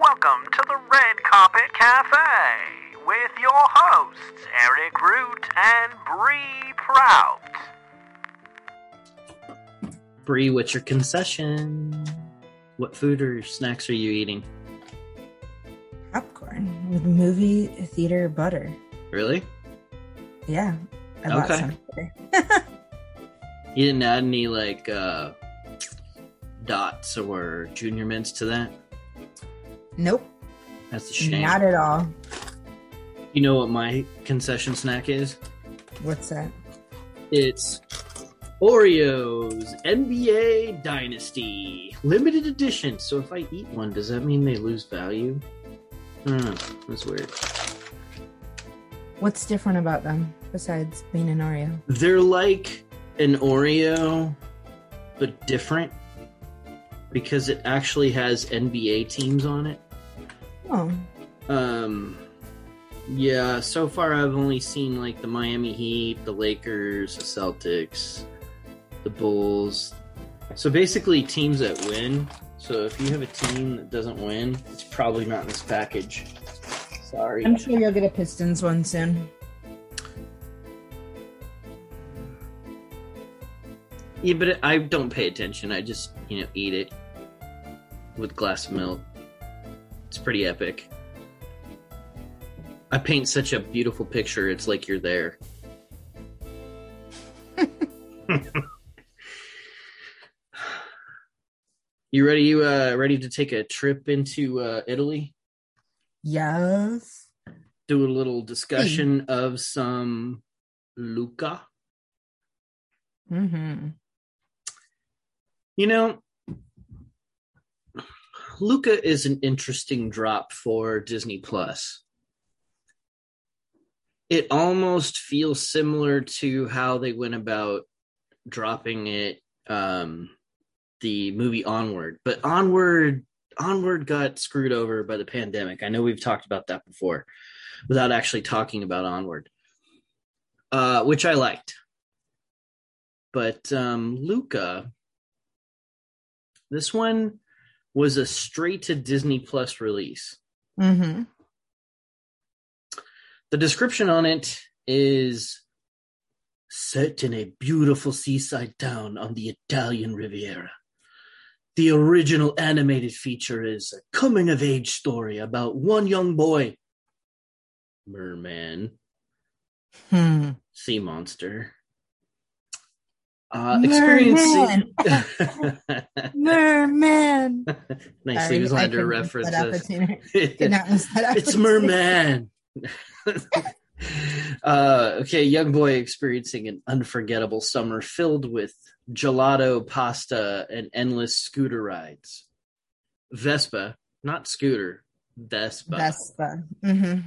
Welcome to the Red Carpet Cafe with your hosts, Eric Root and Bree Prout. Bree, what's your concession? What food or snacks are you eating? Popcorn with movie theater butter. Really? Yeah. I bought Okay. some. You didn't add any like uh dots or junior mints to that? Nope. That's a shame. Not at all. You know what my concession snack is? What's that? It's Oreos NBA Dynasty limited edition. So if I eat one, does that mean they lose value? Hmm, that's weird. What's different about them besides being an Oreo? They're like an Oreo, but different because it actually has NBA teams on it. Oh, Um, yeah, so far I've only seen like the Miami Heat, the Lakers, the Celtics, the Bulls. So basically, teams that win. So if you have a team that doesn't win, it's probably not in this package. Sorry. I'm sure you'll get a Pistons one soon. Yeah, but I don't pay attention. I just, you know, eat it with glass of milk. It's pretty epic. I paint such a beautiful picture. It's like you're there. you ready? You uh, ready to take a trip into uh, Italy? Yes. Do a little discussion of some Luca. Mm-hmm. You know, Luca is an interesting drop for Disney Plus. It almost feels similar to how they went about dropping it um the movie Onward, but Onward Onward got screwed over by the pandemic. I know we've talked about that before without actually talking about Onward. Uh which I liked. But um Luca this one was a straight to Disney Plus release. Mm-hmm. The description on it is set in a beautiful seaside town on the Italian Riviera. The original animated feature is a coming of age story about one young boy, merman, Hmm. sea monster, uh, experiencing. Merman. nice. Sorry, He was I under couldn't reference. miss that this. opportunity. Did not miss that it's merman uh okay young boy experiencing an unforgettable summer filled with gelato pasta and endless scooter rides vespa not scooter vespa Vespa. Mm-hmm.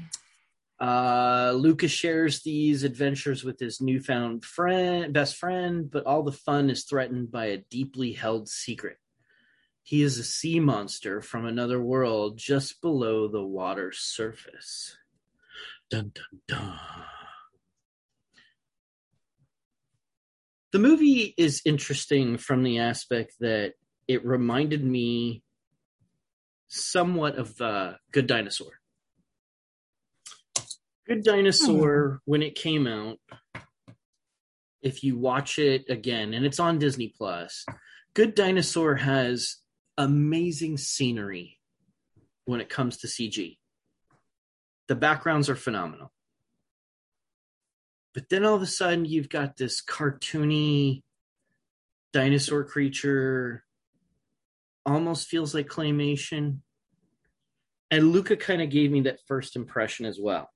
Uh lucas shares these adventures with his newfound friend best friend but all the fun is threatened by a deeply held secret he is a sea monster from another world just below the water surface Dun dun dun. The movie is interesting from the aspect that it reminded me somewhat of uh, Good Dinosaur. Good Dinosaur, hmm. when it came out, if you watch it again, and it's on Disney Plus, Good Dinosaur has amazing scenery when it comes to CG the backgrounds are phenomenal. But then all of a sudden, you've got this cartoony dinosaur creature, almost feels like claymation. And Luca kind of gave me that first impression as well.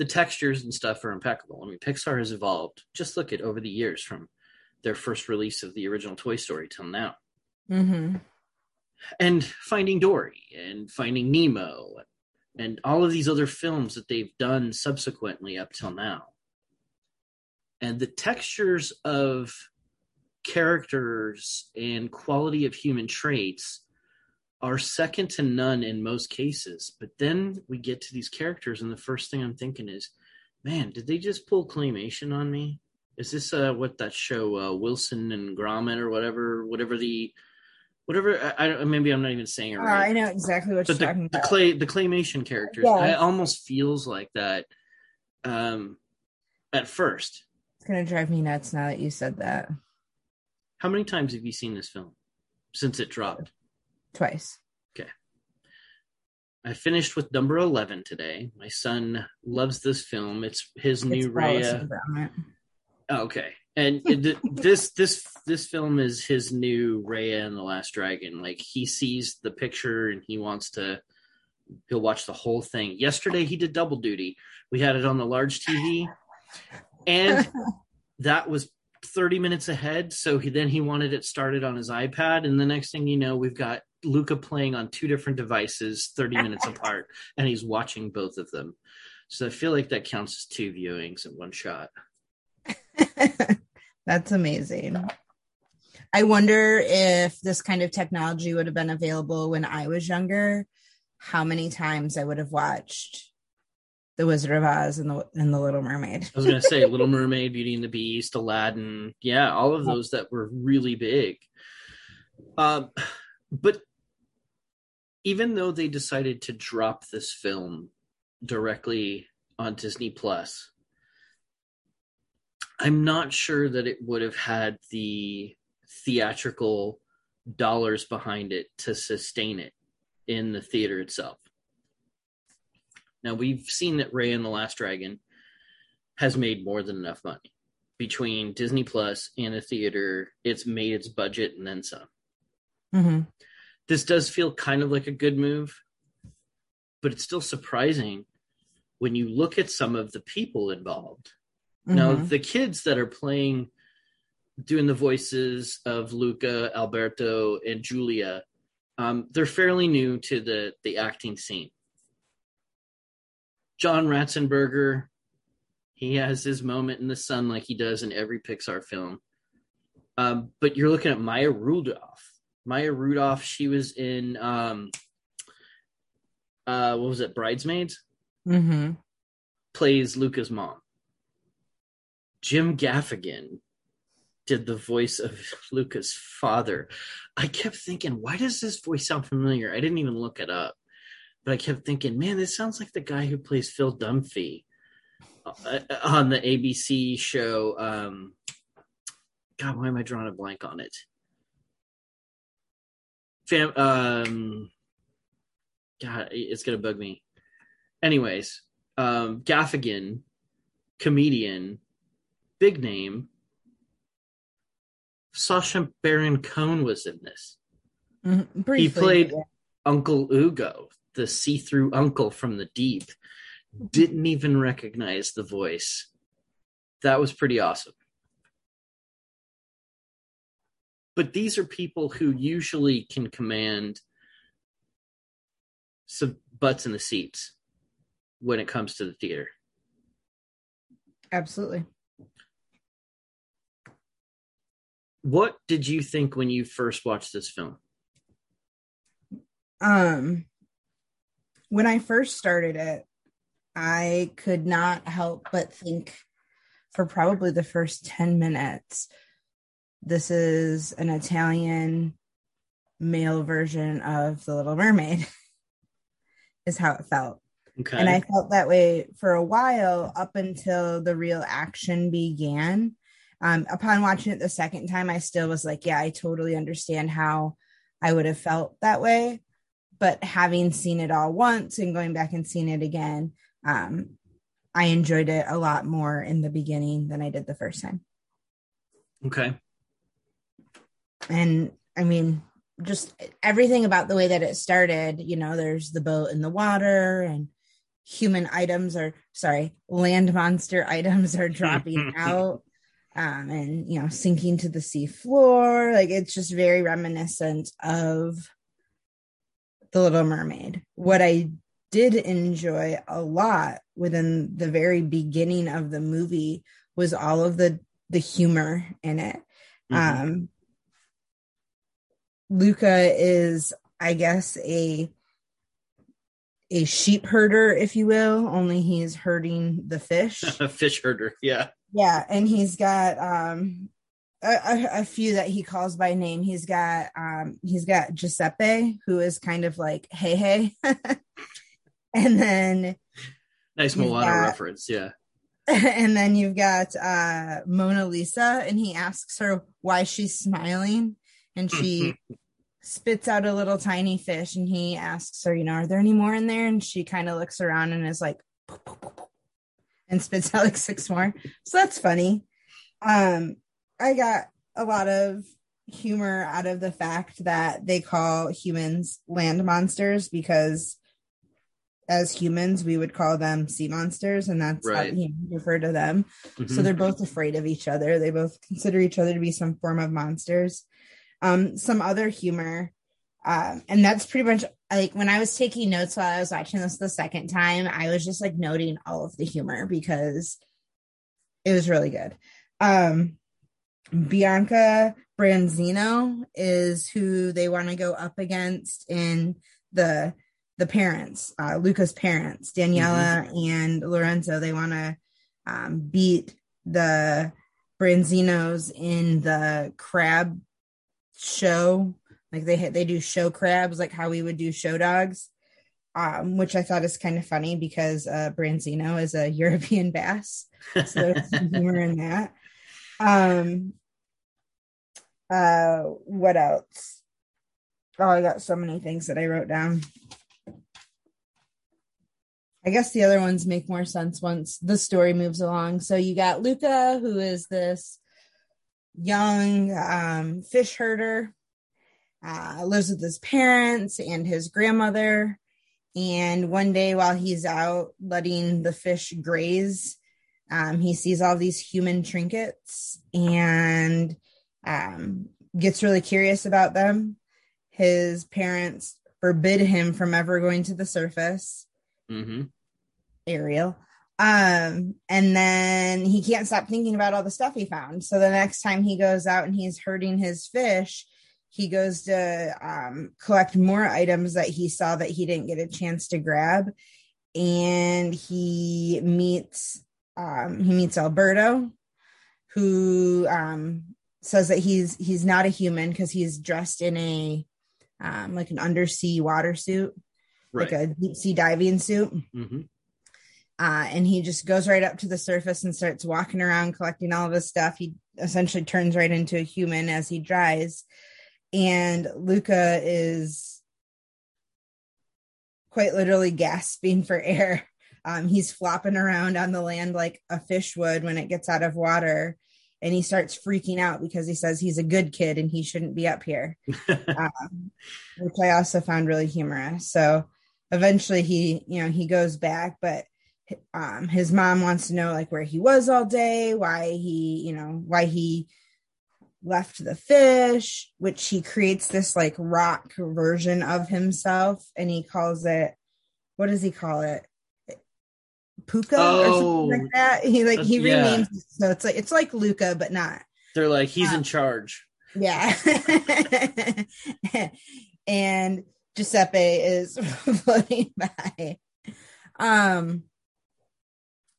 The textures and stuff are impeccable. I mean, Pixar has evolved. Just look at over the years from their first release of the original Toy Story till now. Mm-hmm. and Finding Dory and Finding Nemo and all of these other films that they've done subsequently up till now. And the textures of characters and quality of human traits are second to none in most cases. But then we get to these characters, and the first thing I'm thinking is, man, did they just pull claymation on me? Is this uh, what that show uh, Wilson and Gromit or whatever, whatever the whatever. I, I don't. Maybe I'm not even saying it Oh, right. I know exactly what but you're the, talking the about. clay the claymation characters Yeah. i almost feels like that um at first It's gonna drive me nuts now that you said that how many times have you seen this film since it dropped twice. Okay. I finished with number 11 today my son loves this film it's his It's new Wallace Raya. Oh, okay and it, this this this film is his new Raya and the Last Dragon. Like he sees the picture and he wants to he'll watch the whole thing. Yesterday he did double duty. We had it on the large TV, and that was 30 minutes ahead. So he then he wanted it started on his iPad, and the next thing you know, we've got Luca playing on two different devices 30 minutes apart, and he's watching both of them. So I feel like that counts as two viewings in one shot. That's amazing. I wonder if this kind of technology would have been available when I was younger, how many times I would have watched The Wizard of Oz and the and the Little Mermaid. I was gonna say Little Mermaid, Beauty and the Beast, Aladdin, yeah, all of those that were really big. Um, but even though they decided to drop this film directly on Disney Plus, I'm not sure that it would have had the theatrical dollars behind it to sustain it in the theater itself. Now we've seen that Raya and the Last Dragon has made more than enough money between Disney Plus and the theater. It's made its budget and then some. Mm-hmm. This does feel kind of like a good move, but it's still surprising when you look at some of the people involved. Now, Mhm. the kids that are playing, doing the voices of Luca, Alberto, and Julia, um, they're fairly new to the the acting scene. John Ratzenberger, he has his moment in the sun like he does in every Pixar film. Um, but you're looking at Maya Rudolph. Maya Rudolph, she was in um, uh, what was it, Bridesmaids? Mhm. plays Luca's mom. Jim Gaffigan did the voice of Luca's father. I kept thinking, why does this voice sound familiar? I didn't even look it up, but I kept thinking, man, this sounds like the guy who plays Phil Dunphy uh, on the ABC show. Um, God, why am I drawing a blank on it? Fam- um, God, it's gonna bug me. Anyways, um, Gaffigan, comedian, big name. Sacha Baron Cohen was in this. Mhm. He played yeah. Uncle Ugo, the see-through uncle from the deep. Didn't even recognize the voice. That was pretty awesome. But these are people who usually can command some butts in the seats when it comes to the theater. absolutely. What did you think when you first watched this film? Um, when I first started it, I could not help but think for probably the first 10 minutes, this is an Italian male version of The Little Mermaid, is how it felt. Okay. And I felt that way for a while up until the real action began. Um, upon watching it the second time, I still was like, yeah, I totally understand how I would have felt that way. But having seen it all once and going back and seeing it again, um, I enjoyed it a lot more in the beginning than I did the first time. okay. And I mean, just everything about the way that it started. You know, there's the boat in the water, and human items are sorry, land monster items are dropping out, um, and you know, sinking to the sea floor. Like it's just very reminiscent of the Little Mermaid. What I did enjoy a lot within the very beginning of the movie was all of the the humor in it. Mhm. Um, Luca is, I guess, a a sheep herder, if you will. Only he's herding the fish. A fish herder. Yeah. yeah, and he's got um a, a, a few that he calls by name. He's got um he's got Giuseppe, who is kind of like hey hey, and then Nice Moana got- reference. Yeah. and then you've got uh Mona Lisa, and he asks her why she's smiling, and she spits out a little tiny fish, and he asks her, you know, are there any more in there? And she kind of looks around and is like, "Poop, poop, poop, poop," and spits out like six more. So that's funny. Um, I got a lot of humor out of the fact that they call humans land monsters because as humans we would call them sea monsters and that's Right. how we refer to them so Mhm. they're both afraid of each other they both consider each other to be some form of monsters um some other humor. Um and that's pretty much like when i was taking notes while i was watching this the second time i was just like noting all of the humor because it was really good. Um bianca branzino is who they want to go up against in the the parents uh luca's parents daniela and lorenzo. They want to um, beat the branzinos in the crab show like they they do show crabs like how we would do show dogs um, which i thought is kind of funny because uh, branzino is a european bass so there's humor in that. Um, uh, what else? Oh, I got so many things that I wrote down. I guess the other ones make more sense once the story moves along. So you got Luca, who is this young um, fish herder, uh, lives with his parents and his grandmother. And one day, while he's out letting the fish graze, um, he sees all these human trinkets and um, gets really curious about them. His parents forbid him from ever going to the surface. Mhm. Ariel. Um, and then he can't stop thinking about all the stuff he found. So the next time he goes out and he's herding his fish, he goes to um, collect more items that he saw that he didn't get a chance to grab. And he meets um, he meets Alberto, who um, says that he's he's not a human because he's dressed in a um, like an undersea water suit, Right. like a deep sea diving suit Mhm. Uh, and he just goes right up to the surface and starts walking around collecting all of his stuff. He essentially turns right into a human as he dries, and Luca is quite literally gasping for air. Um, he's flopping around on the land like a fish would when it gets out of water, and he starts freaking out because he says he's a good kid and he shouldn't be up here um, which I also found really humorous. So eventually he, you know, he goes back, but um, his mom wants to know like where he was all day, why he, you know, why he left the fish, which he creates this like rock version of himself and he calls it, what does he call it? Puka or Oh, something like that. He like he yeah. renames it. So it's like it's like Luca, but not. They're like, he's Uh, in charge. Yeah. and Giuseppe is floating by. Um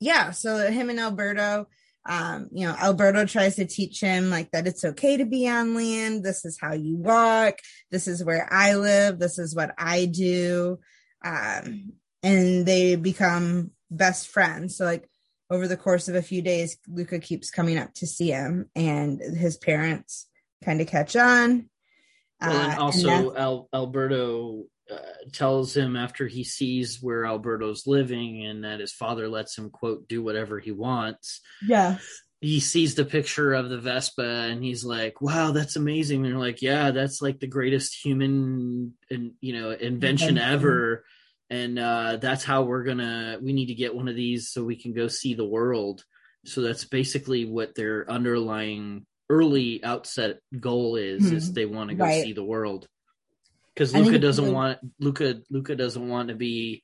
yeah, so him and Alberto, um, you know, Alberto tries to teach him like that it's okay to be on land. This is how you walk. This is where I live. This is what I do. Um, and they become best friends. So like over the course of a few days, Luca keeps coming up to see him, and his parents kind of catch on. Well, Uh, and and also that's- Al- Alberto uh, tells him after he sees where Alberto's living and that his father lets him quote do whatever he wants. yes, He sees the picture of the Vespa and he's like, "Wow, that's amazing!" And they're like, "Yeah, that's like the greatest human and you know invention Invention. ever." And uh, that's how we're gonna. We need to get one of these so we can go see the world. So that's basically what their underlying early outset goal is: Hmm. is they want to go Right. see the world. Because Luca doesn't want Luca. Luca doesn't want to be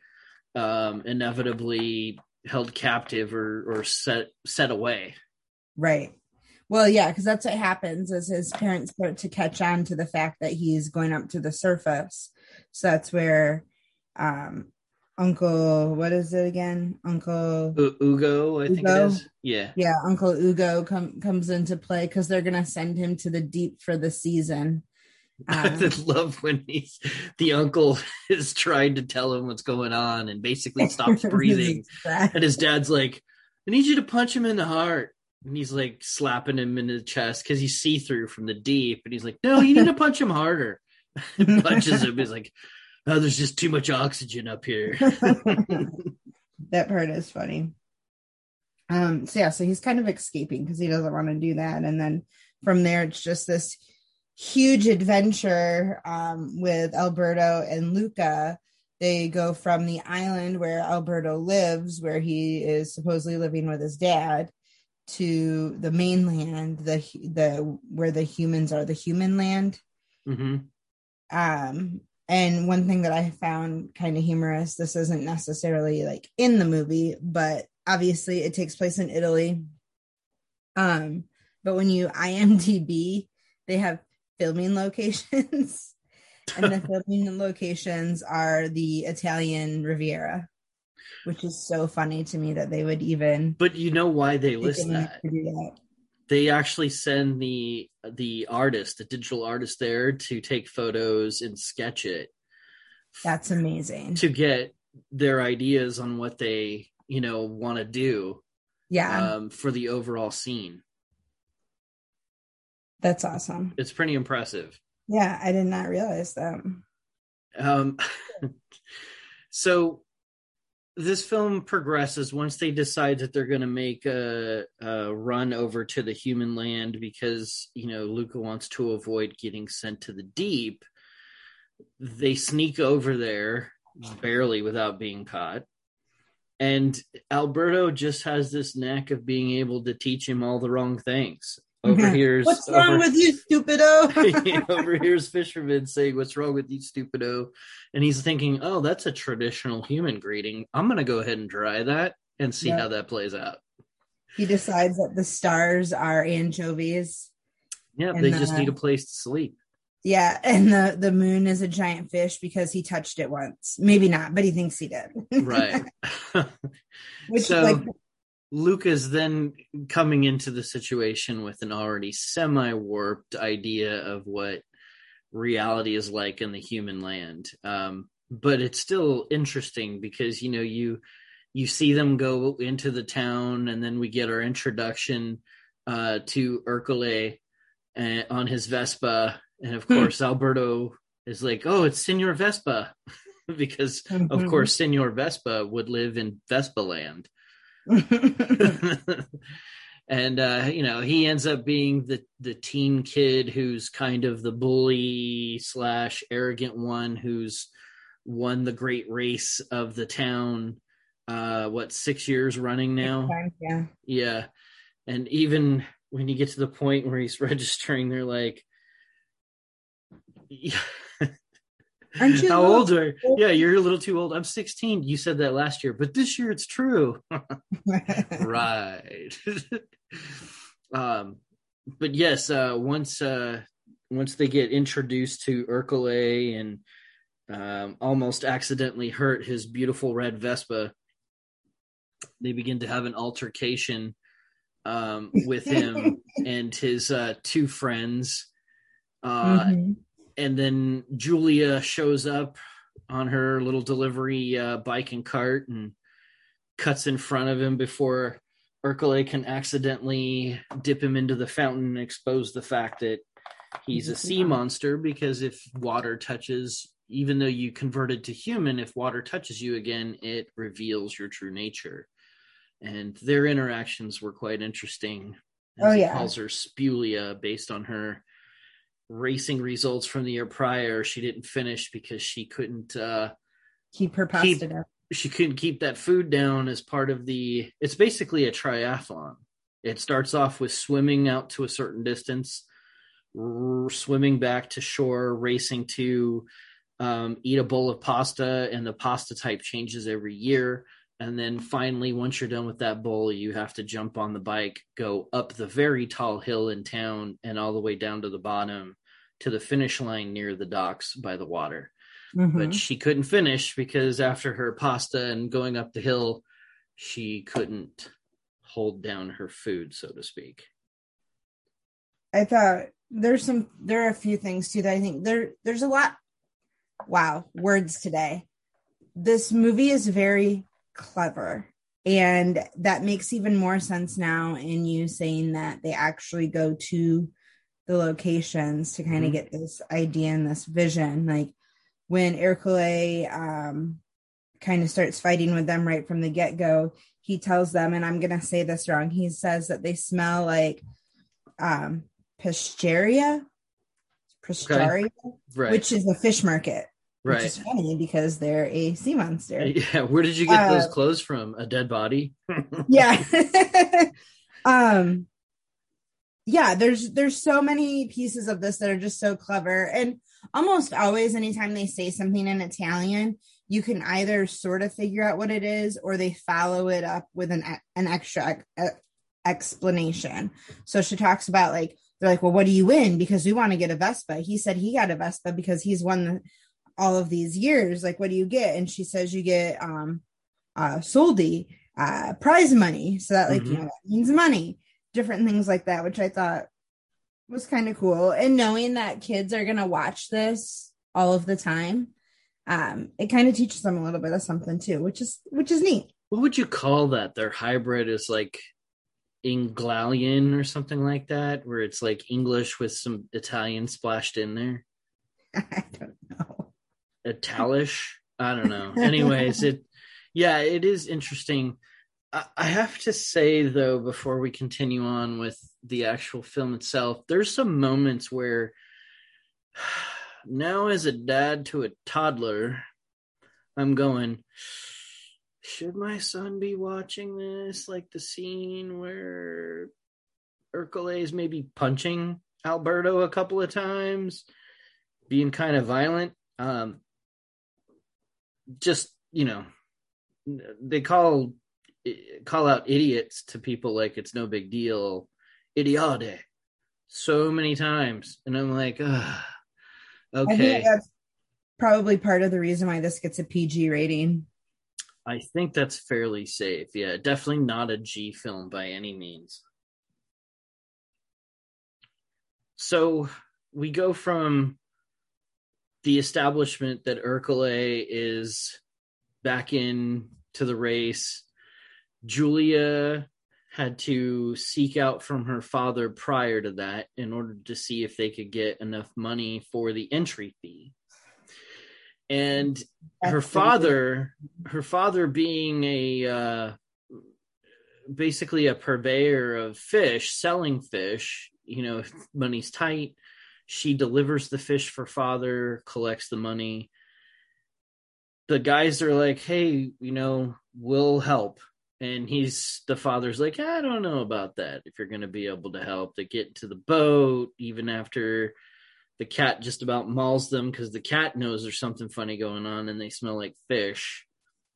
um, inevitably held captive or or set set away. right. Well, yeah, because that's what happens as his parents start to catch on to the fact that he's going up to the surface. So that's where um, Uncle, what is it again? Uncle U- Ugo, I think it Ugo? is. Yeah. Yeah, Uncle Ugo com- comes into play because they're gonna send him to the deep for the season. I Um, love when he's the uncle is trying to tell him what's going on and basically stops breathing. And his dad's like, I need you to punch him in the heart. And he's like slapping him in the chest because he's see through from the deep. And he's like, No, you need to punch him harder. And punches him. He's like, Oh, there's just too much oxygen up here. that part is funny. Um, so yeah, so he's kind of escaping because he doesn't want to do that. And then from there, it's just this huge adventure um, with Alberto and Luca. They go from the island where Alberto lives, where he is supposedly living with his dad, to the mainland, the the where the humans are, the human land. hmm Um, and one thing that I found kind of humorous, this isn't necessarily like in the movie, but obviously it takes place in Italy. Um, but when you IMDb, they have filming locations, and the filming locations are the Italian Riviera, which is so funny to me that they would even But you know why they list that? that. They actually send the the artist, the digital artist there to take photos and sketch it That's amazing. to get their ideas on what they, you know, want to do Yeah, um, for the overall scene. That's awesome. It's pretty impressive. Yeah, I did not realize that. Um, so this film progresses once they decide that they're going to make a, a run over to the human land because you know Luca wants to avoid getting sent to the deep. They sneak over there barely without being caught. And Alberto just has this knack of being able to teach him all the wrong things. Overhears What's wrong over- with you, stupido? over here's fisherman saying, "What's wrong with you, stupido?" And he's thinking, "Oh, that's a traditional human greeting. I'm gonna go ahead and try that and see Yeah. how that plays out." he decides that the stars are anchovies. Yeah, they just uh, need a place to sleep. Yeah, and the the moon is a giant fish because he touched it once. Maybe not, but he thinks he did. Right. Which So- like Luca's then coming into the situation with an already semi warped idea of what reality is like in the human land. Um, but it's still interesting because you know you you see them go into the town, and then we get our introduction uh, to Ercole uh, on his Vespa, and of Hmm. course Alberto is like, "Oh, it's Senor Vespa," because of Mhm. course Senor Vespa would live in Vespa land. and uh you know he ends up being the the teen kid who's kind of the bully slash arrogant one who's won the great race of the town uh what six years running now yeah. yeah and even when you get to the point where he's registering they're like Aren't you how old are old? yeah you're a little too old. I'm 16 you said that last year but this year it's true. Right. Um but yes uh once uh once they get introduced to Ercole and um almost accidentally hurt his beautiful red vespa they begin to have an altercation um with him and his uh two friends. Uh Mhm. And then Julia shows up on her little delivery uh, bike and cart and cuts in front of him before Ercole can accidentally dip him into the fountain and expose the fact that he's a sea monster because if water touches even though you converted to human if water touches you again it reveals your true nature. And their interactions were quite interesting. Oh, he yeah. calls her Spewlia based on her racing results from the year prior she didn't finish because she couldn't uh Keep her Keep- pasta down. she couldn't keep that food down as part of the it's basically a triathlon it starts off with swimming out to a certain distance r- swimming back to shore racing to um, eat a bowl of pasta and the pasta type changes every year and then finally once you're done with that bowl you have to jump on the bike go up the very tall hill in town and all the way down to the bottom to the finish line near the docks by the water Mhm. but she couldn't finish because after her pasta and going up the hill, she couldn't hold down her food, so to speak. I thought there's some there are a few things too that I think there there's a lot wow, words today. This movie is very clever. And that makes even more sense now in you saying that they actually go to the locations to kind of Mhm. get this idea and this vision. Like when Hercule um kind of starts fighting with them right from the get-go he tells them and I'm going to say this wrong he says that they smell like um Pistaria, Pistaria, Right. which is a fish market, which right. is funny because they're a sea monster. yeah. Where did you get those Uh, clothes from? A dead body? yeah. um yeah, there's there's so many pieces of this that are just so clever and almost always anytime they say something in Italian, you can either sort of figure out what it is or they follow it up with an an extra ex- explanation. So she talks about like they're like, "Well, what do you win because we want to get a Vespa." He said he got a Vespa because he's won the, all of these years. Like, what do you get? And she says you get um uh soldi, uh prize money. So that like, you Mhm. know, that means money. Different things like that, which I thought was kind of cool. And knowing that kids are gonna watch this all of the time, um, it kind of teaches them a little bit of something too, which is which is neat. what would you call that? Their hybrid is like Inglalian or something like that, where it's like English with some Italian splashed in there. I don't know. Italish. I don't know. Anyways, it yeah, it is interesting. I, I have to say though, before we continue on with the actual film itself, there's some moments where now as a dad to a toddler, I'm going, should my son be watching this? Like the scene where Hercules is maybe punching Alberto a couple of times, being kind of violent. Um, just you know, they call call out idiots to people like it's no big deal, idiote, so many times, and I'm like, ah, I think okay. that's probably part of the reason why this gets a PG rating. I think that's fairly safe. Yeah, definitely not a G film by any means. So we go from the establishment that Hercule is back in to the race. Julia had to seek out from her father prior to that in order to see if they could get enough money for the entry fee. And her That's father her father being a uh basically a purveyor of fish selling fish you know if money's tight she delivers the fish for father collects the money. The guys are like hey you know we'll help. And he's the father's like i don't know about that if you're going to be able to help they get to the boat even after the cat just about mauls them because the cat knows there's something funny going on and they smell like fish.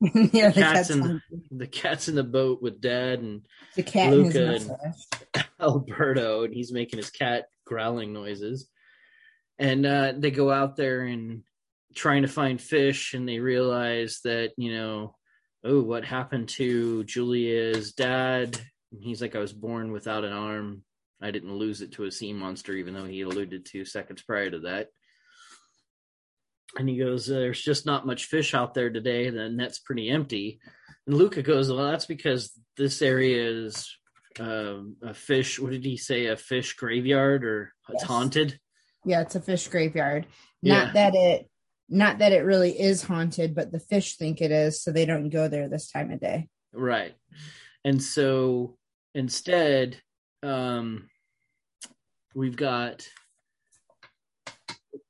Yeah, the Cats cat's in- the cat's in the boat with dad and the cat Luca and- Alberto, and he's making his cat growling noises. And uh, they go out there and trying to find fish, and they realize that you know, oh, what happened to Julia's dad? And he's like, I was born without an arm. I didn't lose it to a sea monster, even though he alluded to seconds prior to that. And he goes, "There's just not much fish out there today. And the net's pretty empty." And Luca goes, "Well, that's because this area is um, a fish. What did he say? A fish graveyard, or it's haunted?" Yeah, it's a fish graveyard. Yeah. Not that it not that it really is haunted, but the fish think it is, so they don't go there this time of day. Right. And so instead, um, we've got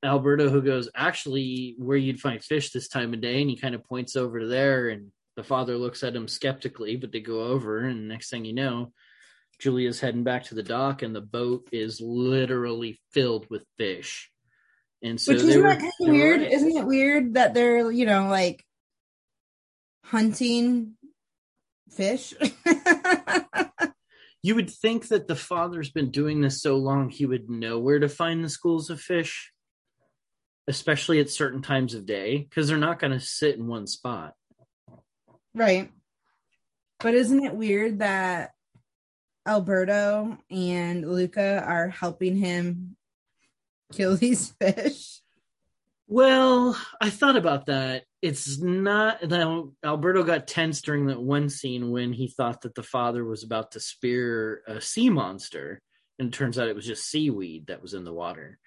Alberto who goes, actually, where you'd find fish this time of day. And he kind of points over to there, and the father looks at him skeptically, but they go over. And next thing you know, Julia's heading back to the dock, and the boat is literally filled with fish. And so Which isn't were, that kind of weird? right. Isn't it weird that they're, you know, like hunting fish? You would think that the father's been doing this so long, he would know where to find the schools of fish. especially at certain times of day, because they're not going to sit in one spot. Right. But isn't it weird that Alberto and Luca are helping him kill these fish? Well, I thought about that. It's not now Alberto got tense during that one scene when he thought that the father was about to spear a sea monster, and it turns out it was just seaweed that was in the water.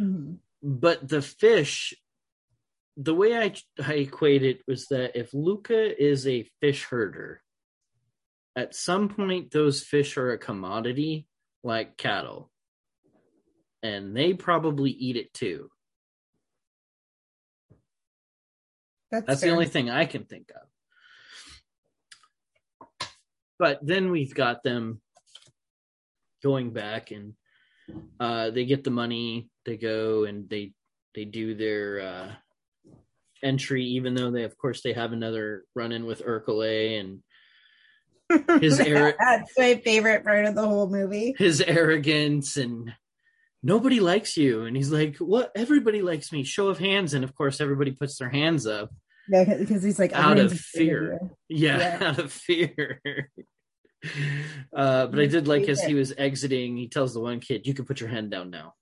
Mm-hmm. But the fish, the way I, I equate it was that if Luca is a fish herder, at some point those fish are a commodity like cattle, and they probably eat it too. That's, That's the only thing I can think of. But then we've got them going back and uh, they get the money, they go and they they do their uh, entry, even though they of course they have another run in with Urkel and his arro- That's my favorite part of the whole movie. his arrogance and nobody likes you and he's like what everybody likes me show of hands and of course everybody puts their hands up Yeah, because he's like Out of fear. you." yeah, Yeah. out of fear uh but i did like as he was exiting he tells the one kid you can put your hand down now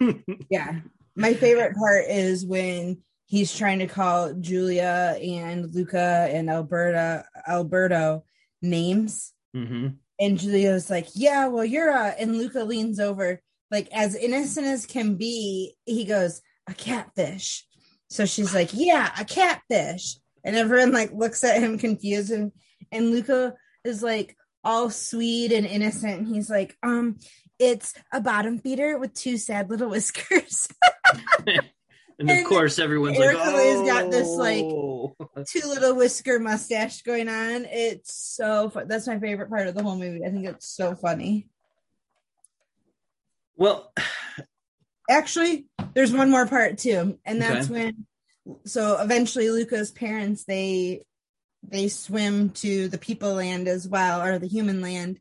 Yeah. My favorite part is when he's trying to call Julia and Luca and Alberta Alberto names. hmm And Julia's like, Yeah, well, you're a, and Luca leans over, like as innocent as can be, he goes, A catfish. So she's like, Yeah, a catfish. And everyone like looks at him confused and and Luca is like all sweet and innocent. And he's like, um, it's a bottom feeder with two sad little whiskers. and of course everyone's like Hercules got this, like, "Oh." two little whisker mustache going on. It's so fun. That's my favorite part of the whole movie. I think it's so funny. well Actually, there's one more part too, and that's when so eventually Luca's parents they they swim to the people land as well or the human land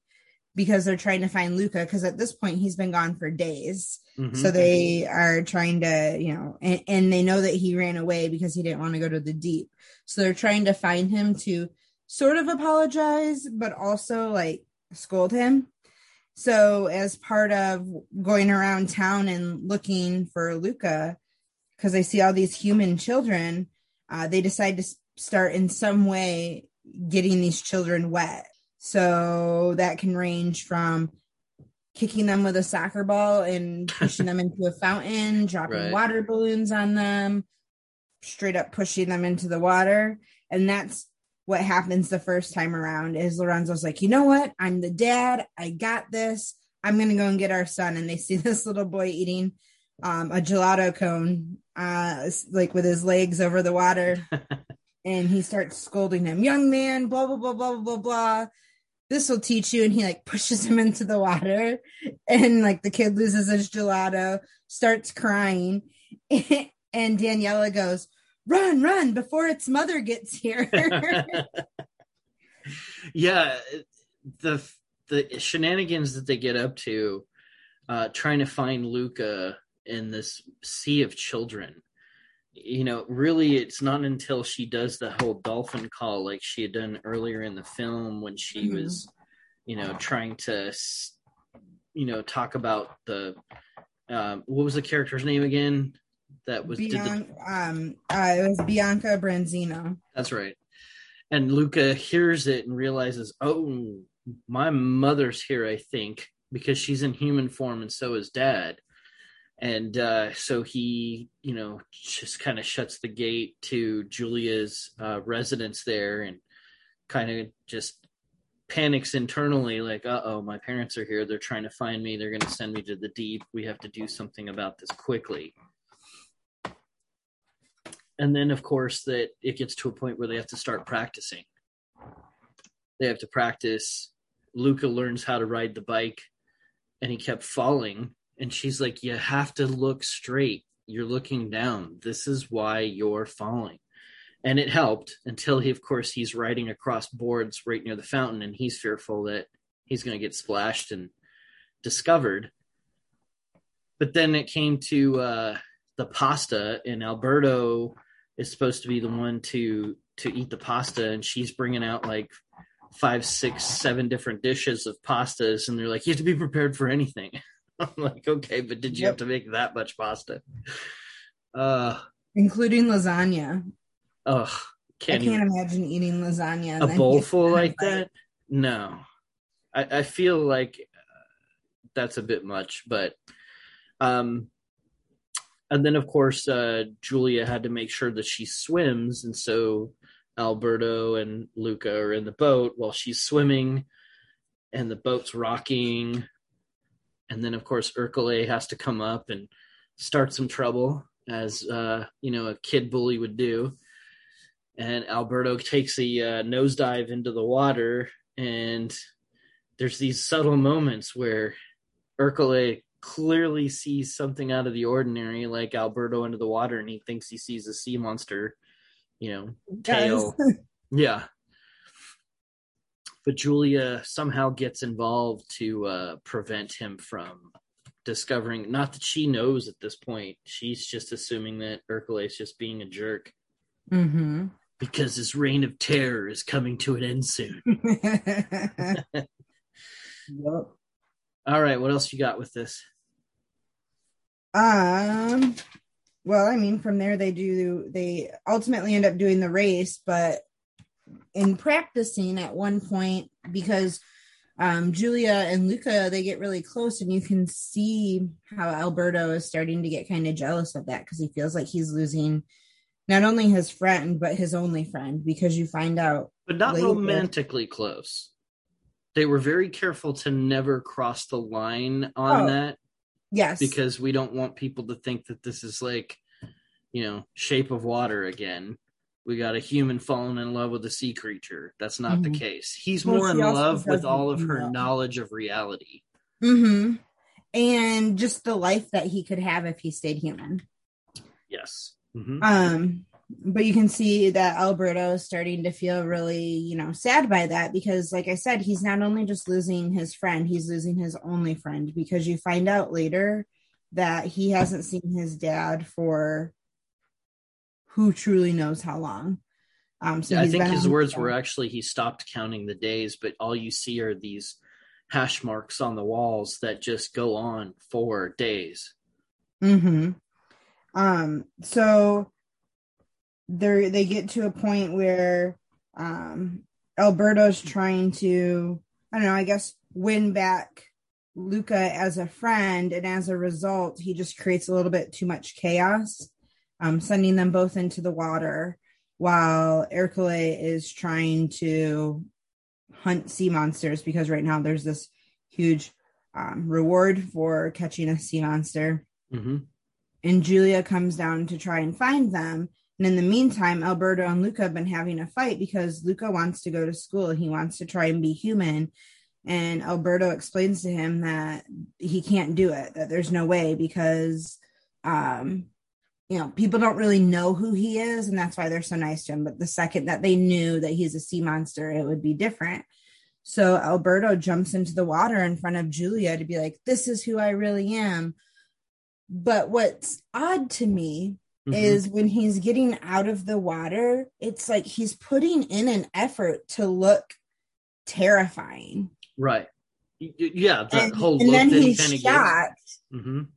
because they're trying to find Luca because at this point he's been gone for days. Mhm. So they are trying to, you know, and, and they know that he ran away because he didn't want to go to the deep. So they're trying to find him to sort of apologize, but also like scold him. So as part of going around town and looking for Luca, because they see all these human children, uh, they decide to start in some way getting these children wet. So that can range from kicking them with a soccer ball and pushing them into a fountain, dropping Right. water balloons on them, straight up pushing them into the water. And that's what happens the first time around is Lorenzo's like, you know what? I'm the dad. I got this. I'm gonna go and get our son. And they see this little boy eating um, a gelato cone, uh, like with his legs over the water. and he starts scolding him, young man, blah, blah, blah, blah, blah, blah. This will teach you. And he like pushes him into the water. And like the kid loses his gelato, starts crying. and Daniela goes, run, run before its mother gets here. yeah the the shenanigans that they get up to uh trying to find luca in this sea of children you know really it's not until she does the whole dolphin call like she had done earlier in the film when she Mhm. was you know trying to you know talk about the um what was the character's name again that was did the um, uh, it was Bianca Branzino. That's right. And Luca hears it and realizes, oh, my mother's here, I think, because she's in human form and so is dad. And uh, so he, you know, just kind of shuts the gate to Julia's uh, residence there and kind of just panics internally like, uh oh, my parents are here. They're trying to find me. They're going to send me to the deep. We have to do something about this quickly and then of course that it gets to a point where they have to start practicing they have to practice luca learns how to ride the bike and he kept falling and she's like you have to look straight. You're looking down. This is why you're falling. And it helped until he of course he's riding across boards right near the fountain and he's fearful that he's going to get splashed and discovered. But then it came to uh the pasta, and Alberto is supposed to be the one to to eat the pasta, and she's bringing out like five, six, seven different dishes of pastas, and they're like, "You have to be prepared for anything." I'm like, "Okay, but did you Yep. have to make that much pasta?" Uh, including lasagna. ugh, I can't can't even imagine eating lasagna. a bowl full like that no i, I feel like uh, that's a bit much but um and then of course uh julia had to make sure that she swims and so alberto and luca are in the boat while she's swimming and the boat's rocking and then of course Ercole has to come up and start some trouble as uh you know a kid bully would do and Alberto takes a uh, nosedive into the water, and there's these subtle moments where Ercole clearly sees something out of the ordinary, like Alberto into the water, and he thinks he sees a sea monster, you know, tail. Yeah. But Julia somehow gets involved to uh, prevent him from discovering. Not that she knows at this point; she's just assuming that Ercole is just being a jerk mm-hmm. because his reign of terror is coming to an end soon. yep. All right, what else you got with this? Um. Well, I mean, from there they do. They ultimately end up doing the race, but in practicing at one point, because um, Julia and Luca they get really close, and you can see how Alberto is starting to get kind of jealous of that because he feels like he's losing not only his friend but his only friend because you find out But not Later. romantically close. They were very careful to never cross the line on Oh, that yes because we don't want people to think that this is like, you know, shape of water again. We got a human falling in love with a sea creature. That's not the Mhm. case. He's Well, more in love with all of her know. knowledge of reality. hmm and just the life that he could have if he stayed human. Yes. Mhm. Um, but you can see that Alberto is starting to feel really, you know, sad by that because, like I said, he's not only just losing his friend, he's losing his only friend because you find out later that he hasn't seen his dad for who truly knows how long. Um, so Yeah, I think his words own. were actually he stopped counting the days, but all you see are these hash marks on the walls that just go on for days. Mm-hmm. Um, so they they get to a point where um Alberto's trying to, I don't know, I guess win back Luca as a friend, and as a result, he just creates a little bit too much chaos, um, sending them both into the water while Ercole is trying to hunt sea monsters because right now there's this huge um, reward for catching a sea monster hmm and Julia comes down to try and find them. And in the meantime, Alberto and Luca have been having a fight because Luca wants to go to school. He wants to try and be human. And Alberto explains to him that he can't do it, that there's no way because, um, you know, people don't really know who he is. And that's why they're so nice to him. But the second that they knew that he's a sea monster, it would be different. So Alberto jumps into the water in front of Julia to be like, this is who I really am. But what's odd to me Mhm. is when he's getting out of the water, it's like he's putting in an effort to look terrifying. right. Yeah, that And, whole and then he's shocked gives.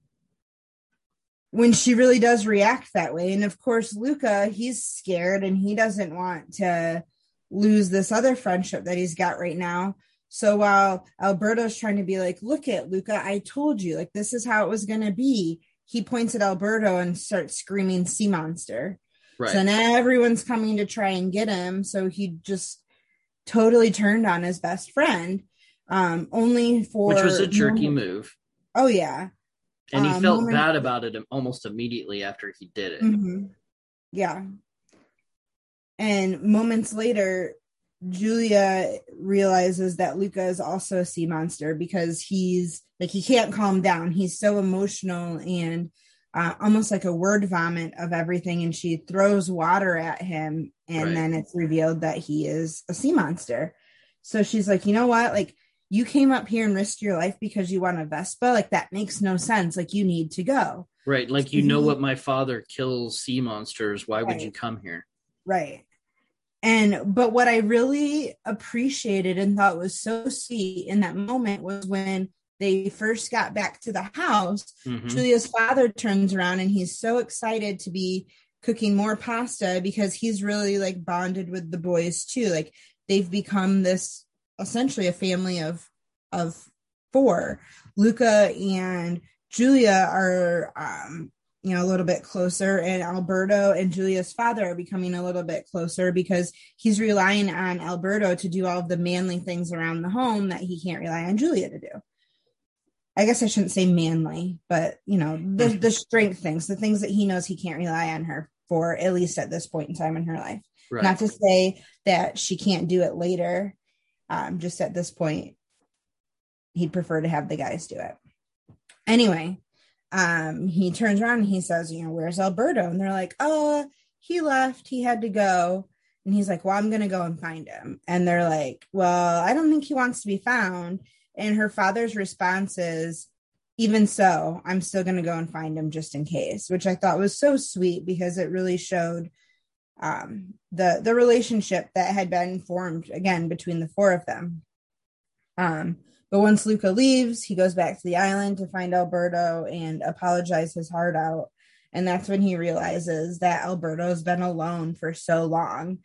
When she really does react that way. And of course, Luca, he's scared and he doesn't want to lose this other friendship that he's got right now. So while Alberto's trying to be like, look at Luca, I told you, like, this is how it was going to be, he points at Alberto and starts screaming, sea monster. Right. So now everyone's coming to try and get him. So he just totally turned on his best friend. Um, only for Which was a jerky move. Oh yeah. And he Um, felt moment- bad about it almost immediately after he did it. Mhm. Yeah. And moments later, Julia realizes that Luca is also a sea monster because he's like he can't calm down. He's so emotional and uh, almost like a word vomit of everything. And she throws water at him, and Right. then it's revealed that he is a sea monster. So she's like, you know what? Like you came up here and risked your life because you want a Vespa. Like that makes no sense. Like you need to go. Right. Like you know what my father kills sea monsters. Why would you come here? Right. And but what I really appreciated and thought was so sweet in that moment was when they first got back to the house, Mhm. Julia's father turns around and he's so excited to be cooking more pasta because he's really like bonded with the boys too. Like they've become this essentially a family of of four. Luca and Julia are um you know a little bit closer and Alberto and Julia's father are becoming a little bit closer because he's relying on Alberto to do all of the manly things around the home that he can't rely on Julia to do. I guess I shouldn't say manly, but you know, the the strength things, the things that he knows he can't rely on her for, at least at this point in time in her life. Right. Not to say that she can't do it later. Um, just at this point, he'd prefer to have the guys do it. Anyway, um, he turns around and he says, you know, where's Alberto? And they're like, oh, he left, he had to go. And he's like, well, I'm going to go and find him. And they're like, well, I don't think he wants to be found. And her father's response is, even so, I'm still going to go and find him just in case, which I thought was so sweet because it really showed um, the the relationship that had been formed again between the four of them. Um, but once Luca leaves, he goes back to the island to find Alberto and apologize his heart out. And that's when he realizes that Alberto's been alone for so long.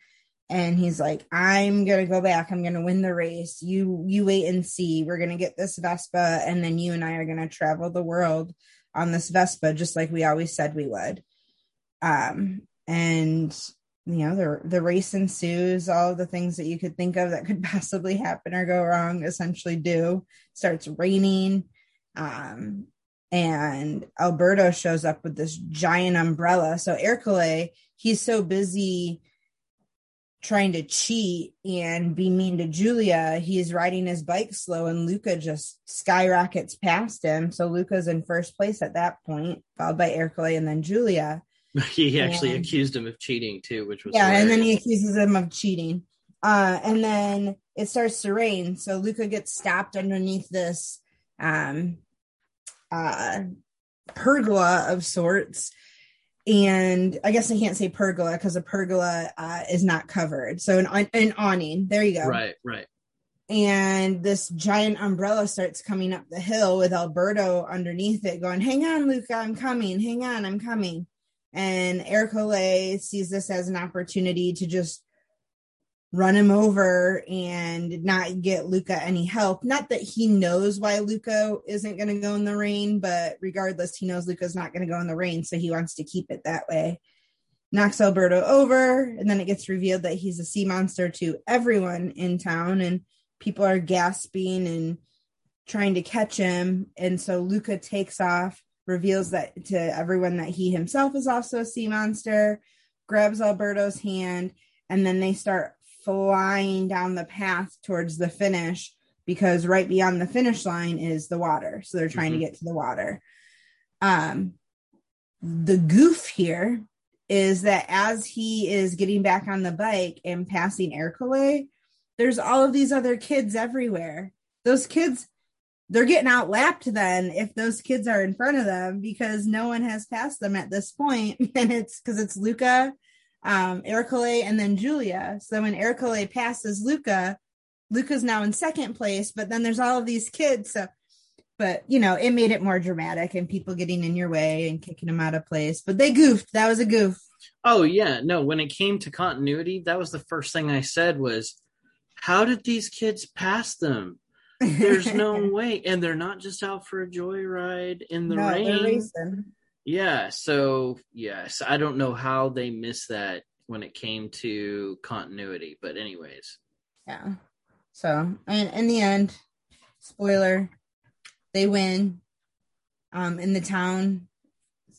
And he's like, I'm gonna go back. I'm gonna win the race. You you wait and see. We're gonna get this Vespa, and then you and I are gonna travel the world on this Vespa, just like we always said we would. Um, and you know, the the race ensues, all the things that you could think of that could possibly happen or go wrong essentially do. Starts raining. Um, and Alberto shows up with this giant umbrella. So Ercole, he's so busy trying to cheat and be mean to Julia, he's riding his bike slow, and Luca just skyrockets past him. So Luca's in first place at that point, followed by Ercole and then Julia. he actually And- accused him of cheating too, which was Yeah, and then he accuses him of cheating. Uh, and then it starts to rain, so Luca gets stopped underneath this um, uh, pergola of sorts. And I guess I can't say pergola because a pergola uh, is not covered. So an, an awning. There you go. right, right. And this giant umbrella starts coming up the hill with Alberto underneath it, going, Hang on, Luca, I'm coming. Hang on, I'm coming. And Ercole sees this as an opportunity to just run him over and not get Luca any help. Not that he knows why Luca isn't going to go in the rain, but regardless, he knows Luca's not going to go in the rain, so he wants to keep it that way. Knocks Alberto over, and then it gets revealed that he's a sea monster to everyone in town, and people are gasping and trying to catch him. And so Luca takes off, reveals that to everyone that he himself is also a sea monster, grabs Alberto's hand, and then they start flying down the path towards the finish because right beyond the finish line is the water. So they're trying Mhm. to get to the water. Um, the goof here is that as he is getting back on the bike and passing Ercole, there's all of these other kids everywhere. Those kids, they're getting outlapped then if those kids are in front of them because no one has passed them at this point, and it's because it's Luca, um, Ercole, and then Julia. So when Ercole passes Luca, Luca's now in second place, but then there's all of these kids. So, but you know, it made it more dramatic and people getting in your way and kicking them out of place. But they goofed. That was a goof. Oh yeah, no. When it came to continuity, that was the first thing I said was, "How did these kids pass them? There's no way." And they're not just out for a joyride in the No, rain. Yeah. So yes, I don't know how they missed that when it came to continuity. But anyways, Yeah. So, and in the end, spoiler, they win um, in the town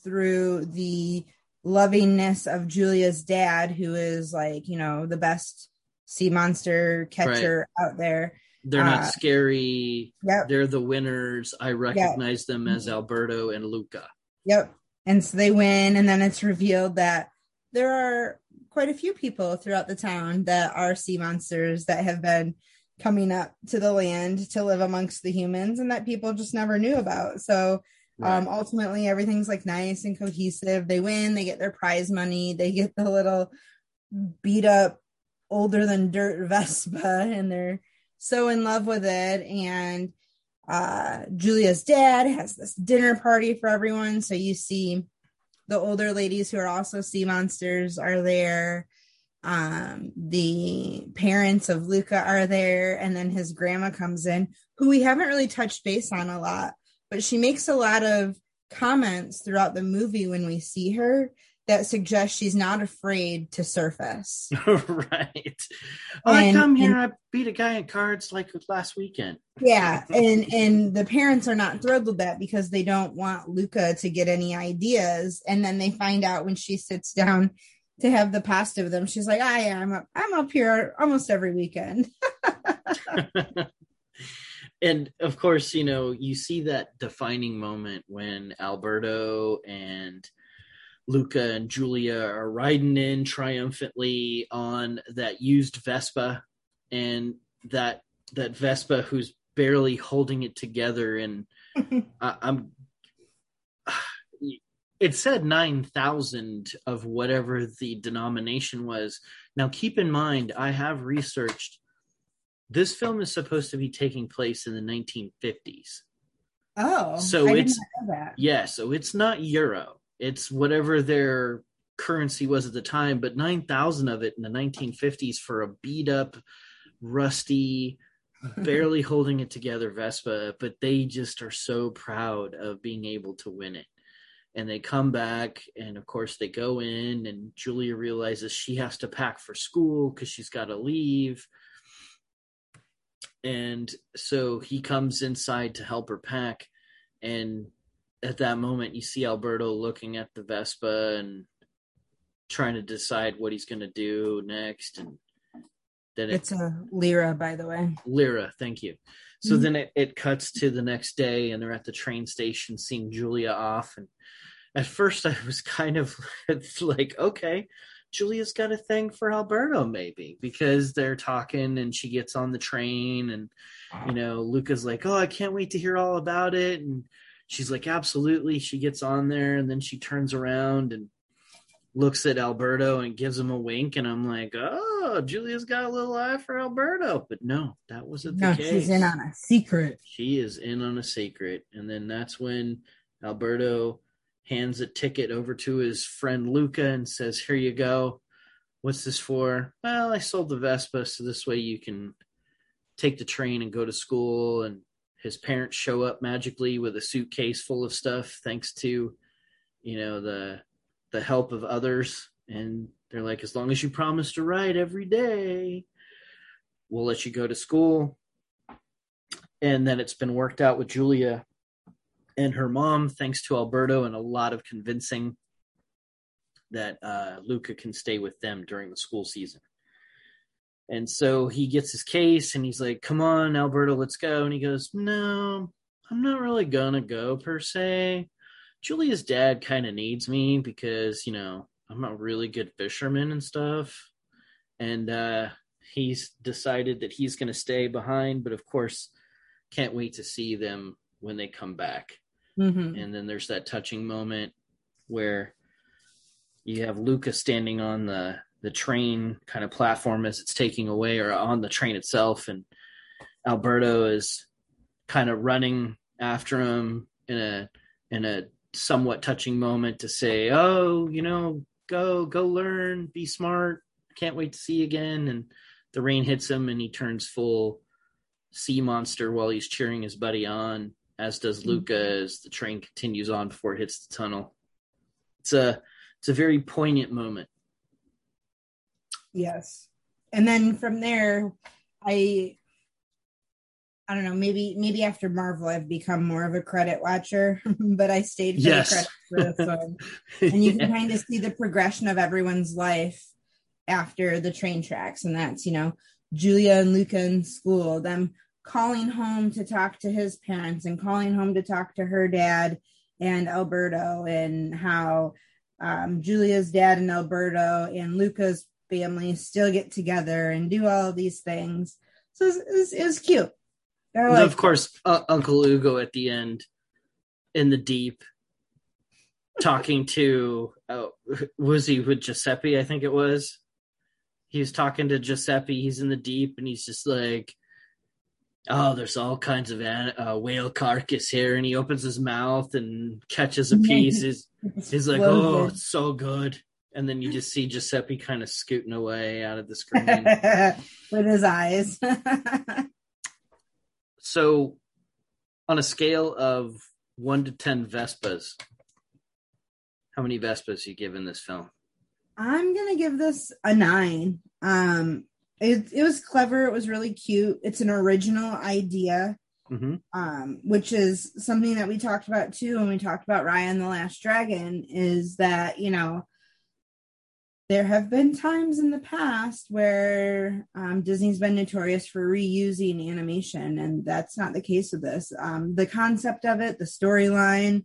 through the lovingness of Julia's dad, who is like, you know, the best sea monster catcher out there. They're Uh, not scary. Yep. They're the winners. I recognize them as Alberto and Luca. Yep. And so they win. And then it's revealed that there are quite a few people throughout the town that are sea monsters that have been coming up to the land to live amongst the humans and that people just never knew about. So um, ultimately everything's like nice and cohesive. They win, they get their prize money, they get the little beat up older than dirt Vespa and they're so in love with it and uh, Julia's dad has this dinner party for everyone. So you see the older ladies who are also sea monsters are there. Um, the parents of Luca are there, and then his grandma comes in, who we haven't really touched base on a lot, but she makes a lot of comments throughout the movie when we see her that suggests she's not afraid to surface. right. Oh, I come here, and, I beat a guy at cards like last weekend. Yeah, and and the parents are not thrilled with that because they don't want Luca to get any ideas, and then they find out when she sits down to have the pasta with them, she's like, "I am, up, I'm up here almost every weekend." and of course, you know, you see that defining moment when Alberto and Luca and Julia are riding in triumphantly on that used Vespa and that that Vespa who's barely holding it together and I, I'm it said 9000 of whatever the denomination was. Now keep in mind I have researched this film is supposed to be taking place in the 1950s. Oh, so it's yeah, so it's not euro it's whatever their currency was at the time, but 9,000 of it in the 1950s for a beat up, rusty, barely holding it together Vespa, but they just are so proud of being able to win it. And they come back, and of course, they go in, and Julia realizes she has to pack for school because she's got to leave. And so he comes inside to help her pack, and at that moment you see Alberto looking at the Vespa and trying to decide what he's going to do next and then it, it's a lira by the way. lira thank you. So mm-hmm. then it, it cuts to the next day and they're at the train station seeing Julia off and at first I was kind of like okay Julia's got a thing for Alberto maybe because they're talking and she gets on the train and you know Luca's like oh I can't wait to hear all about it and she's like, absolutely. She gets on there and then she turns around and looks at Alberto and gives him a wink. And I'm like, oh, Julia's got a little eye for Alberto. But no, that wasn't no, the case. She's in on a secret. She is in on a secret. And then that's when Alberto hands a ticket over to his friend Luca and says, here you go. What's this for? Well, I sold the Vespa so this way you can take the train and go to school and his parents show up magically with a suitcase full of stuff thanks to you know the the help of others. And they're like as long as you promise to write every day we'll let you go to school. And then it's been worked out with julia and her mom thanks to alberto and a lot of convincing that uh, luca can stay with them during the school season and so he gets his case and he's like, Come on, Alberto, let's go. And he goes, No, I'm not really gonna go per se. Julia's dad kind of needs me because, you know, I'm a really good fisherman and stuff. And uh, he's decided that he's going to stay behind, but of course, can't wait to see them when they come back. Mm-hmm. And then there's that touching moment where you have Luca standing on the the train kind of platform as it's taking away or on the train itself and Alberto is kind of running after him in a in a somewhat touching moment to say, "Oh, you know, go go learn, be smart. Can't wait to see you again." And the rain hits him and he turns full sea monster while he's cheering his buddy on, as does mm-hmm. Luca as the train continues on before it hits the tunnel. It's a it's a very poignant moment. Yes. And then from there, I I don't know, maybe maybe after Marvel I've become more of a credit watcher, but I stayed for yes. the credits for the film. and you yeah. can kind of see the progression of everyone's life after the train tracks. And that's, you know, Julia and Luca in school, them calling home to talk to his parents and calling home to talk to her dad and Alberto and how um, Julia's dad and Alberto and Luca's families still get together and do all these things. So it was, it was, it was cute. And of course, uh, Uncle Ugo at the end in the deep talking to was he with Giuseppe? I think it was. He was talking to Giuseppe. He's in the deep, and he's just like, "Oh, there's all kinds of an- uh, whale carcass here." And he opens his mouth and catches a piece. He's, he's like, "Oh, it's so good." And then you just see Giuseppe kind of scooting away out of the screen. with his eyes. so, on a scale of one to ten Vespas, how many Vespas you give in this film? I'm gonna give this a nine. Um, it it was clever. It was really cute. It's an original idea, Mm-hmm. um, which is something that we talked about too when we talked about Raya and the Last Dragon. Is that you know there have been times in the past where um, Disney's been notorious for reusing animation, and that's not the case with this. Um, the concept of it, the storyline,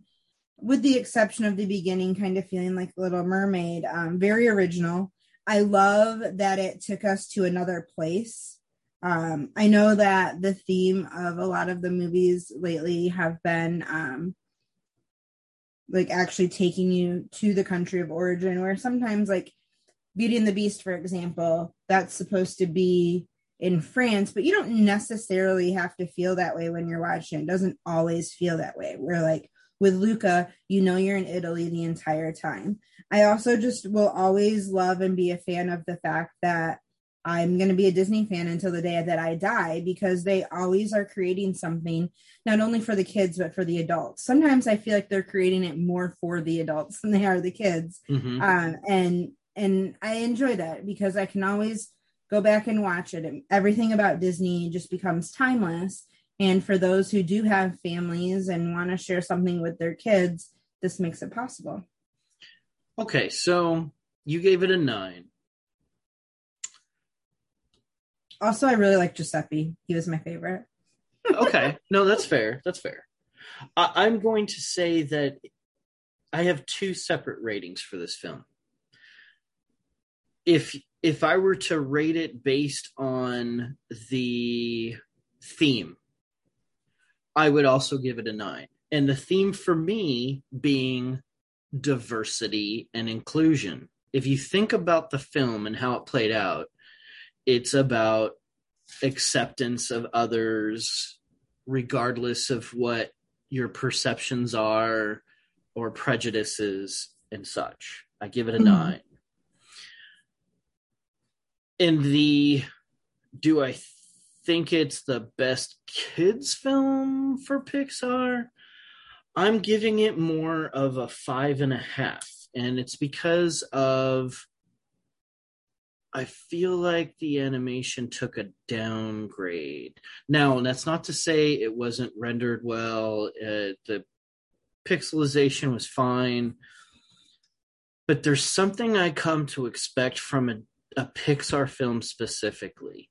with the exception of the beginning, kind of feeling like Little Mermaid, um, very original. I love that it took us to another place. Um, I know that the theme of a lot of the movies lately have been um, like actually taking you to the country of origin, where sometimes, like Beauty and the Beast, for example, that's supposed to be in France, but you don't necessarily have to feel that way when you're watching. It doesn't always feel that way. We're like, with Luca, you know you're in Italy the entire time. I also just will always love and be a fan of the fact that I'm going to be a Disney fan until the day that I die because they always are creating something not only for the kids but for the adults. Sometimes I feel like they're creating it more for the adults than they are the kids. Mm-hmm. Um, and and I enjoy that because I can always go back and watch it. And everything about Disney just becomes timeless. And for those who do have families and want to share something with their kids, this makes it possible. Okay, so you gave it a nine. Also, I really like Giuseppe. He was my favorite. Okay, no, that's fair. That's fair. I- I'm going to say that I have two separate ratings for this film. If if I were to rate it based on the theme, I would also give it a nine. And the theme for me being diversity and inclusion. If you think about the film and how it played out, it's about acceptance of others, regardless of what your perceptions are or prejudices and such. I give it a Mhm. nine. In the do I think it's the best kids film for Pixar? I'm giving it more of a five and a half. And it's because of I feel like the animation took a downgrade. Now, that's not to say it wasn't rendered well. Uh, the pixelization was fine. But there's something I come to expect from a, a Pixar film specifically.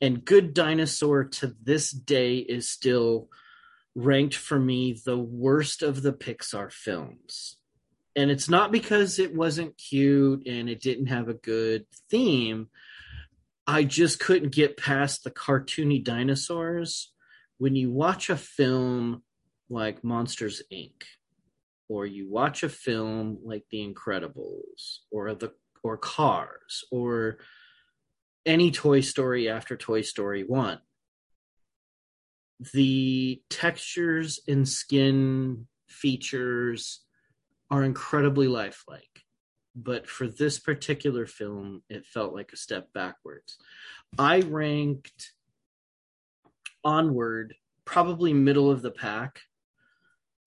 And Good Dinosaur to this day is still ranked for me the worst of the Pixar films. And it's not because it wasn't cute and it didn't have a good theme. I just couldn't get past the cartoony dinosaurs. When you watch a film like Monsters Inc., or you watch a film like The Incredibles, or the or Cars, or any Toy Story after Toy Story 1, the textures and skin features are incredibly lifelike. But for this particular film, it felt like a step backwards. I ranked Onward probably middle of the pack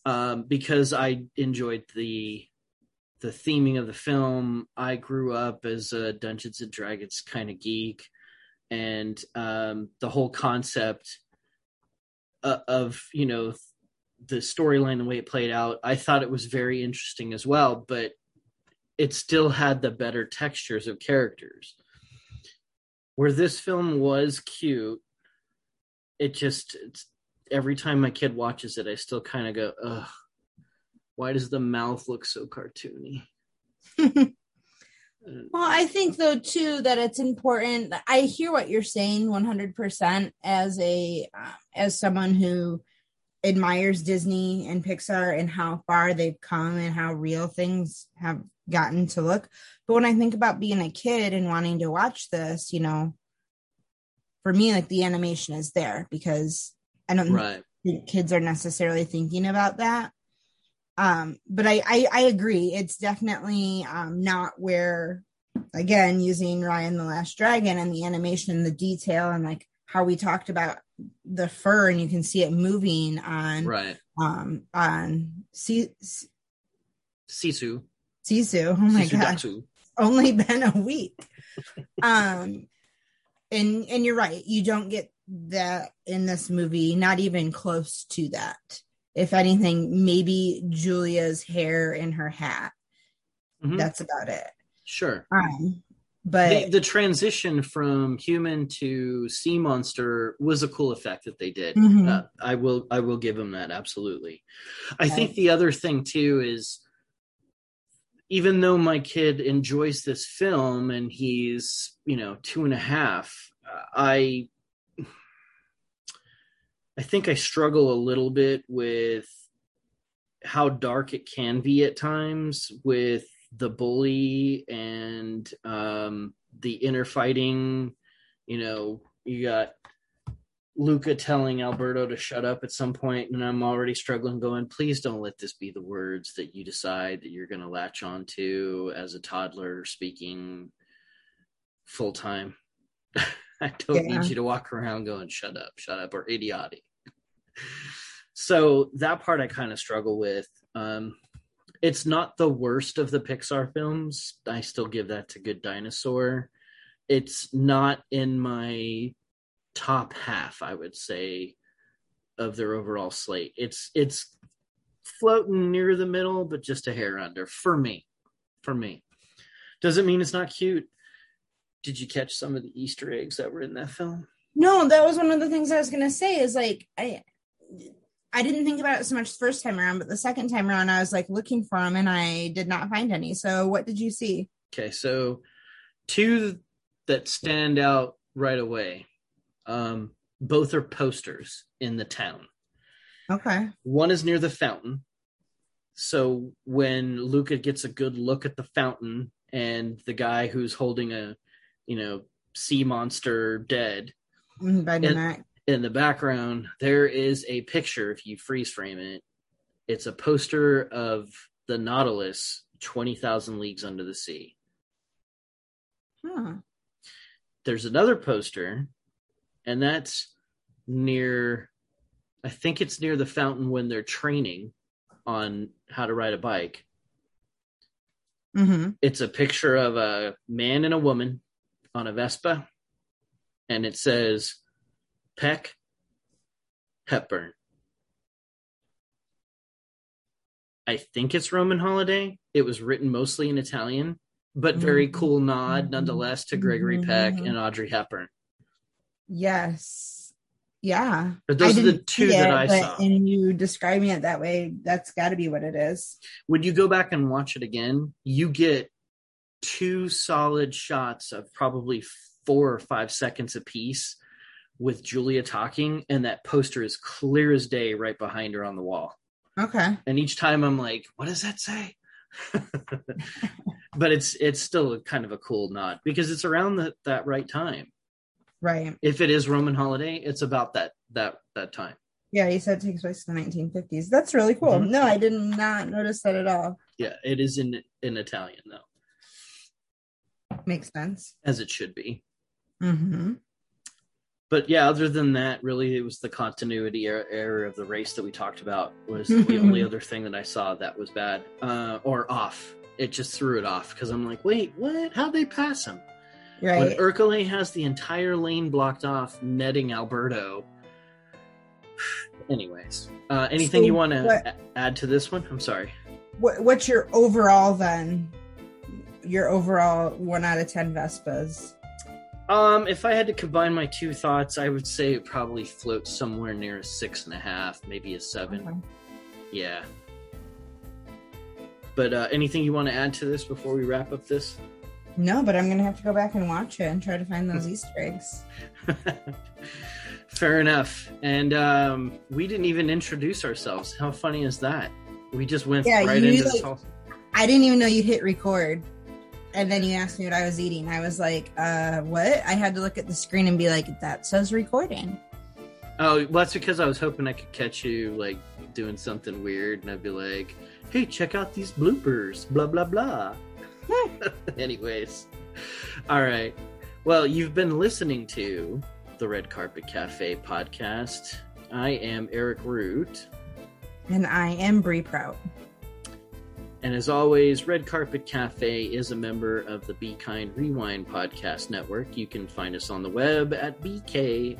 um, because I enjoyed the the theming of the film. I grew up as a Dungeons and Dragons kind of geek, and um, the whole concept uh, of you know the storyline, the way it played out, I thought it was very interesting as well. But it still had the better textures of characters. Where this film was cute, it just every time my kid watches it, I still kind of go, ugh. Why does the mouth look so cartoony? Well, I think though too that it's important. I hear what you're saying 100% as a uh, as someone who admires Disney and Pixar and how far they've come and how real things have gotten to look. But when I think about being a kid and wanting to watch this, you know, for me like the animation is there because I don't Right. think kids are necessarily thinking about that. Um, but I, I I agree. It's definitely um not where again using Raya and the Last Dragon and the animation, the detail, and like how we talked about the fur, and you can see it moving on Right. um on C- C- Sisu. Sisu. Oh my Sisu gosh, only been a week. um, and and you're right. You don't get that in this movie. Not even close to that. If anything, maybe Julia's hair and her hat. Mhm. That's about it. Sure. Um, but the, the transition from human to sea monster was a cool effect that they did. Mhm. Uh, I will I will give them that absolutely. I think the other thing too is even though my kid enjoys this film and he's you know two and a half, I I think I struggle a little bit with how dark it can be at times with the bully and um, the inner fighting. You know, you got Luca telling Alberto to shut up at some point, and I'm already struggling, going, please don't let this be the words that you decide that you're going to latch on to as a toddler speaking full time. I don't Yeah. need you to walk around going, shut up, shut up, or idiotic. So that part I kind of struggle with. Um, it's not the worst of the Pixar films. I still give that to Good Dinosaur. It's not in my top half, I would say, of their overall slate. It's it's floating near the middle, but just a hair under for me. For me. Doesn't mean it's not cute. Did you catch some of the Easter eggs that were in that film? no, that was one of the things I was gonna say. Is like I. I didn't think about it so much the first time around, but the second time around, I was like looking for them and I did not find any. So, what did you see? Okay, so two that stand out right away. Um, both are posters in the town. Okay. One is near the fountain. So when Luca gets a good look at the fountain and the guy who's holding a, you know, sea monster dead Mhm, By And- in the background, there is a picture. If you freeze frame it, it's a poster of the Nautilus 20,000 leagues under the sea. Huh. there's another poster and that's near i think it's near the fountain when they're training on how to ride a bike mm-hmm. it's a picture of a man and a woman on a vespa and it says peck hepburn i think it's roman holiday it was written mostly in italian but very Mhm. cool nod nonetheless to gregory peck Mhm. and audrey hepburn Yes. Yeah. but those are the two see that i saw in you describing it that way, that's got to be what it is. when you go back and watch it again, you get two solid shots of probably four or five seconds apiece with Julia talking, and that poster is clear as day right behind her on the wall. Okay. And each time I'm like, what does that say? but it's it's still kind of a cool nod because it's around the, that right time. Right. If it is Roman holiday, it's about that that that time. Yeah. You said it takes place in the 1950s. That's really cool. Mhm. No, I did not notice that at all. Yeah, it is in in Italian though, Makes sense. as it should be. hmm but yeah, other than that, really, it was the continuity er- error of the race that we talked about was the only other thing that I saw that was bad uh, or off. It just threw it off because I'm like, wait, what? How'd they pass him? When Right. Ercole has the entire lane blocked off, netting Alberto. Anyways, uh, anything So you want to add to this one? I'm sorry. What, what's your overall then? Your overall one out of 10 Vespas. Um, if I had to combine my two thoughts, I would say it probably floats somewhere near a six and a half, maybe a seven. Okay. Yeah. But uh, anything you want to add to this before we wrap up this? No, but I'm gonna have to go back and watch it and try to find those Easter eggs. Fair enough. And um, we didn't even introduce ourselves. How funny is that? We just went Yeah, right into this like- whole. I didn't even know you hit record. And then you asked me what I was eating. I was like, uh, what? I had to look at the screen and be like, that says recording. Oh, well, that's because I was hoping I could catch you like doing something weird, and I'd be like, "Hey, check out these bloopers." Blah blah blah. Anyways, all right. Well, you've been listening to the Red Carpet Cafe podcast. I am Eric Root, And I am Brie Prout. And as always, Red Carpet Cafe is a member of the Be Kind Rewind podcast network. You can find us on the web at bkrpn.com.